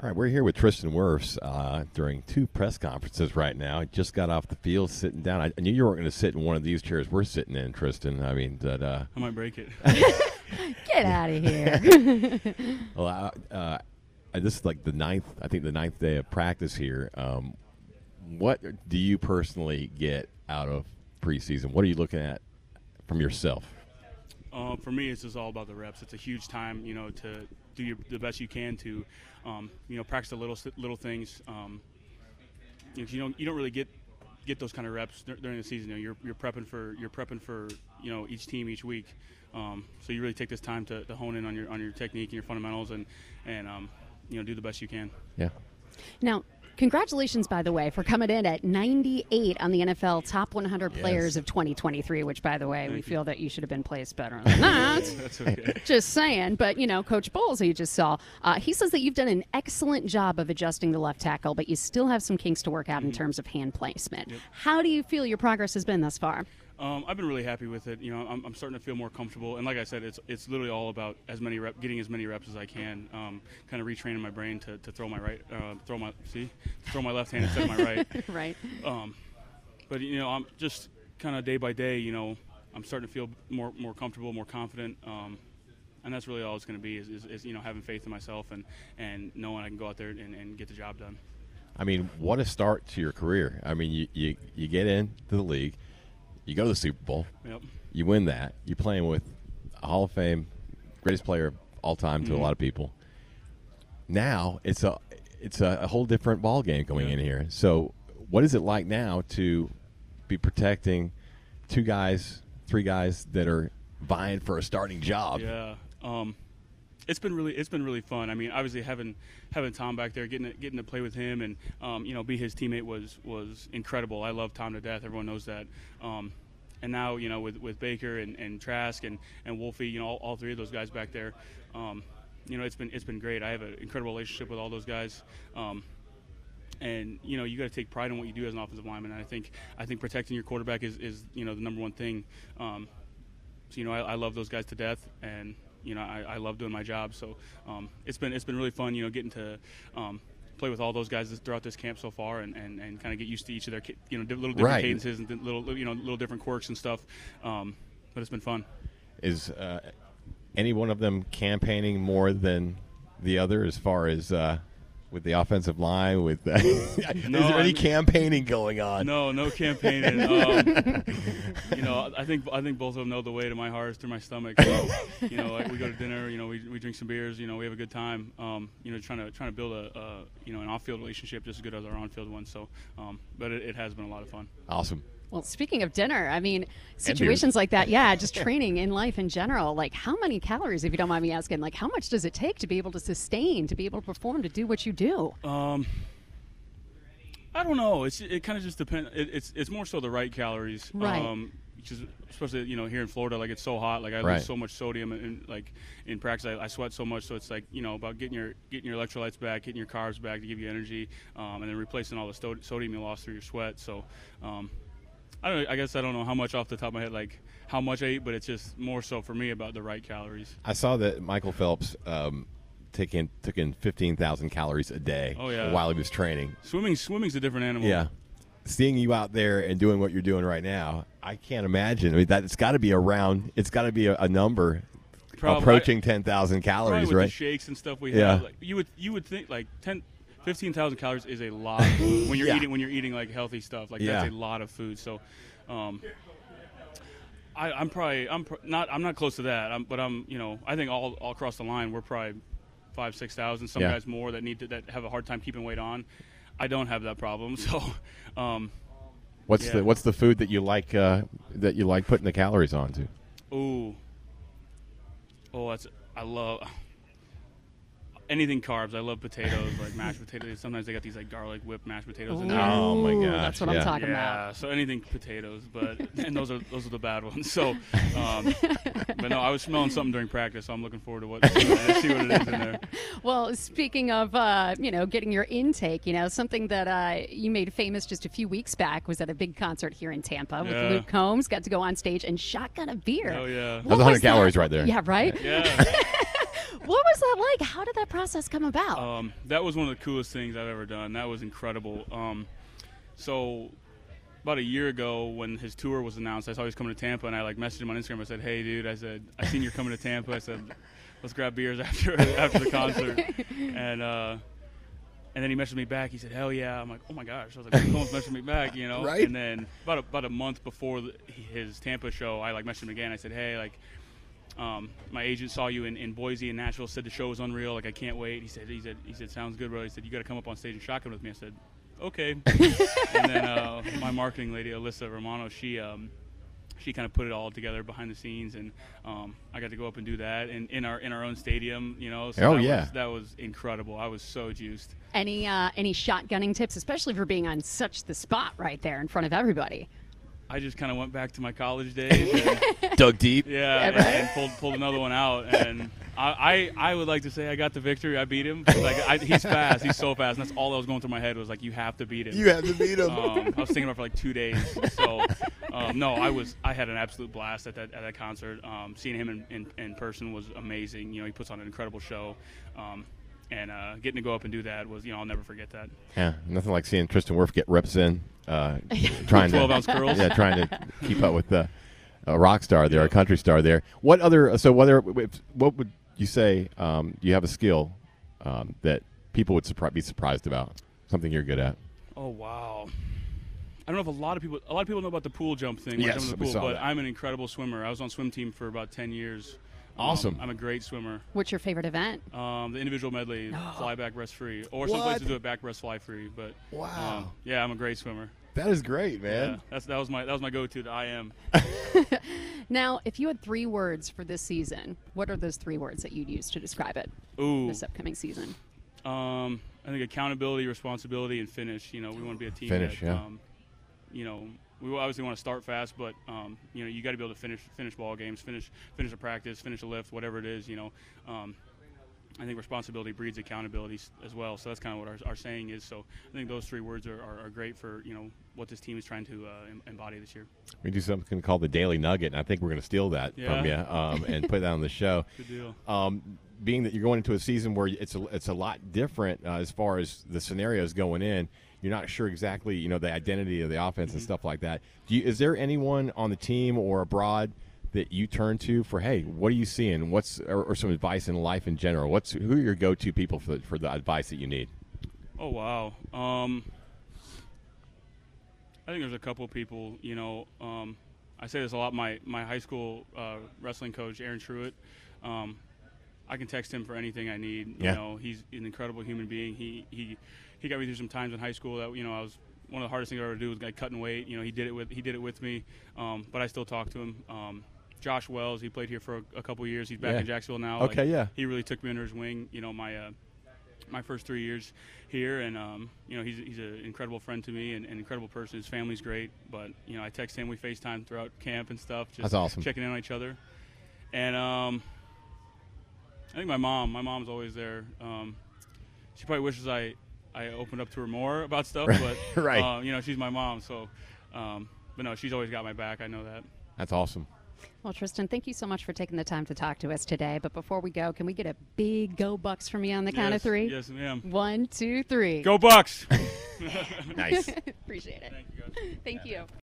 All right, we're here with Tristan Wirfs uh, during two press conferences right now. Just got off the field, sitting down. I, I knew you weren't going to sit in one of these chairs we're sitting in, Tristan. I mean, that. Uh, I might break it. Get out of here. well, uh, uh, this is like the ninth. I think the ninth day of practice here. Um, what do you personally get out of preseason? What are you looking at from yourself? Uh, for me, it's just all about the reps. It's a huge time, you know, to do your, the best you can to um, you know, practice the little little things. Um, you, know, you don't you don't really get get those kind of reps during the season. You know, you're you're prepping for you're prepping for you know each team each week. Um, so you really take this time to, to, hone in on your on your technique and your fundamentals and and um, you know do the best you can. Yeah. Now, Congratulations, by the way, for coming in at 98 on the NFL top 100 yes. players of 2023, which, by the way, Thank we you. feel that you should have been placed better than that. That's okay. Just saying. But, you know, Coach Bowles, who you just saw, uh, he says that you've done an excellent job of adjusting the left tackle, but you still have some kinks to work out mm-hmm. in terms of hand placement. Yep. How do you feel your progress has been thus far? Um, I've been really happy with it. You know, I'm, I'm, starting to feel more comfortable, and like I said, it's it's literally all about as many rep, getting as many reps as I can. Um, kind of retraining my brain to, to throw my right, uh, throw my see, throw my left hand instead of my right. right. Um, but you know, I'm just kind of day by day. You know, I'm starting to feel more more comfortable, more confident. Um, and that's really all it's going to be is, is, is, you know having faith in myself and, and knowing I can go out there and, and get the job done. I mean, what a start to your career. I mean, you, you, you get into the league, you go to the Super Bowl. Yep. You win that. You're playing with a Hall of Fame, greatest player of all time to mm-hmm. a lot of people. Now it's a it's a, a whole different ball game going in here. So, what is it like now to be protecting two guys, three guys that are vying for a starting job? Yeah. Um, it's been really it's been really fun. I mean, obviously having having Tom back there, getting to, getting to play with him, and um, you know, be his teammate was was incredible. I love Tom to death. Everyone knows that. Um, and now you know with, with Baker and, and Trask and and Wolfie, you know, all, all three of those guys back there. Um, you know, it's been it's been great. I have an incredible relationship with all those guys. Um, and you know you got to take pride in what you do as an offensive lineman. And I think I think protecting your quarterback is, is you know the number one thing. Um, so you know I, I, love those guys to death, and you know, I, I love doing my job. So um, it's been it's been really fun, you know, getting to um, play with all those guys throughout this camp so far, and, and, and kind of get used to each of their you know little different right. cadences and little you know little different quirks and stuff. Um, but it's been fun. Is uh, any one of them campaigning more than the other as far as uh, with the offensive line? With uh, is no, there any campaigning going on? No, no campaigning. um, you know, I think I think both of them know the way to my heart is through my stomach. So, you know, like we go to dinner, you know, we, we drink some beers, you know, we have a good time. Um, you know, trying to trying to build a, a you know an off-field relationship just as good as our on-field one. So, um, but it, it has been a lot of fun. Awesome. Well, speaking of dinner, I mean, situations like that, yeah, just training in life in general. Like, how many calories, if you don't mind me asking, like, how much does it take to be able to sustain, to be able to perform, to do what you do? Um, I don't know. It's it kind of just depends. It, it's it's more so the right calories. Right. Um, because especially you know here in Florida, like it's so hot. Like I right. lose so much sodium, and like in practice, I, I, sweat so much. So it's like you know about getting your getting your electrolytes back, getting your carbs back to give you energy, um, and then replacing all the sodium you lost through your sweat. So um, I don't. I guess I don't know how much off the top of my head, like how much I eat, but it's just more so for me about the right calories. I saw that Michael Phelps um, taking took in fifteen thousand calories a day. Oh, yeah. while he was training. Swimming, swimming's a different animal. Yeah, seeing you out there and doing what you're doing right now, I can't imagine. I mean, that it's got to be around. It's got to be a, a number Probably, approaching ten thousand calories, right? shakes and stuff we yeah. have. Like, you would you would think like ten 15,000 calories is a lot when you're yeah. eating when you're eating like healthy stuff. Like yeah. that's a lot of food. So, um, I, am probably I'm pr- not I'm not close to that. I'm, but I'm you know I think all, all across the line we're probably five six thousand. Some yeah. guys more that need to that have a hard time keeping weight on. I don't have that problem. So, um, what's the what's the food that you like uh, that you like putting the calories onto? Ooh, oh that's I love anything carbs. I love potatoes, like mashed potatoes. Sometimes they got these like garlic whipped mashed potatoes. in there. Oh my gosh, that's what yeah. I'm talking about. yeah, about. so anything potatoes, but and those are those are the bad ones. So, um, but no, I was smelling something during practice, so I'm looking forward to what to see what it is in there. Well, speaking of uh, you know getting your intake, you know something that uh, you made famous just a few weeks back was at a big concert here in Tampa with yeah. Luke Combs. Got to go on stage and shotgun a beer. Oh yeah, that's 100 calories right there. Yeah, right. Yeah. what was that like? How did that process come about? Um, that was one of the coolest things I've ever done. That was incredible. Um, so about a year ago when his tour was announced, I saw he was coming to Tampa, and I like messaged him on Instagram. I said, "Hey, dude," I said, "I seen you're coming to Tampa." I said, "Let's grab beers after after the concert." and uh, and then he messaged me back. He said, "Hell yeah!" I'm like, "Oh my gosh!" I was like, "Combs messaged me back," you know. Right. And then about a, about a month before the, his Tampa show, I like messaged him again. I said, "Hey, like." Um, my agent saw you in, in Boise and Nashville. Said the show was unreal. Like I can't wait. He said he said he said sounds good, bro. He said you got to come up on stage and shotgun with me. I said okay. and then uh, my marketing lady, Alyssa Romano, she um, she kind of put it all together behind the scenes, and um, I got to go up and do that in, in our in our own stadium. You know, so Oh, that yeah. was, that was incredible. I was so juiced. any uh, any shotgunning tips, especially for being on such the spot right there in front of everybody? I just kind of went back to my college days. And, Dug deep. yeah, and, right. and pulled pulled another one out, and I, I I would like to say I got the victory. I beat him. Like I, he's fast. He's so fast, and that's all that was going through my head was like, you have to beat him. You have to beat him. Um, I was thinking about it for like two days. So, um, no, I was I had an absolute blast at that at that concert. Um, seeing him in, in, in person was amazing. You know, he puts on an incredible show, um, and uh, getting to go up and do that was you know I'll never forget that. Yeah, nothing like seeing Tristan Wirfs get reps in, uh, trying to 12 ounce curls. Yeah, trying to keep up with the a rock star there, a country star there. What other? So, whether what would you say? Um, you have a skill um, that people would surpri- be surprised about. Something you're good at. Oh wow. I don't know if a lot of people a lot of people know about the pool jump thing. Yes, I jump in we saw pool, but that. I'm an incredible swimmer. I was on swim team for about ten years. Um, Awesome. I'm a great swimmer. What's your favorite event? Um, the individual medley, fly back breast free, or some What? places do it back breast fly free. But Wow. um, yeah, I'm a great swimmer. That is great, Yeah, that's that was my that was my go-to. The I am. Now, if you had three words for this season, what are those three words that you'd use to describe it Ooh, this upcoming season? Um, I think accountability, responsibility, and finish. You know, we want to be a team Finish, that, yeah. um, you know, we obviously want to start fast, but um, you know, you got to be able to finish finish ball games, finish finish a practice, finish a lift, whatever it is. You know, um, I think responsibility breeds accountability as well. So that's kind of what our, our saying is. So I think those three words are, are, are great for you know what this team is trying to uh, embody this year. We do something called the Daily Nugget, and I think we're going to steal that from you um, and put that on the show. Good deal. um, being that you're going into a season where it's a, it's a lot different uh, as far as the scenarios going in. You're not sure exactly, you know, the identity of the offense and stuff like that. Do you, is there anyone on the team or abroad that you turn to for, hey, what are you seeing? What's or, or some advice in life in general? What's who are your go-to people for for the advice that you need? Oh wow. Um, I think there's a couple people. You know, um, I say this a lot. My my high school uh, wrestling coach, Aaron Truitt. Um, I can text him for anything I need. Yeah. You know, he's an incredible human being. He he he got me through some times in high school that you know I was one of the hardest things I ever do was like cutting weight. You know, he did it with he did it with me, um, but I still talk to him. Um, Josh Wells, he played here for a, a couple years. He's back Yeah. in Jacksonville now. Okay, Like, yeah. He really took me under his wing. You know, my uh, my first three years here, and um, you know he's he's an incredible friend to me and an incredible person. His family's great, but you know I text him, we FaceTime throughout camp and stuff, just That's awesome. checking in on each other. And um, think my mom, my mom's always there. Um, she probably wishes I I opened up to her more about stuff, but right. uh, you know she's my mom, so. Um, but no, she's always got my back. I know that. That's awesome. Well, Tristan, thank you so much for taking the time to talk to us today. But before we go, can we get a big go Bucs from you on the count of three? Yes, ma'am. One, two, three. Go Bucs! Nice. Appreciate it. Thank you guys. Thank you.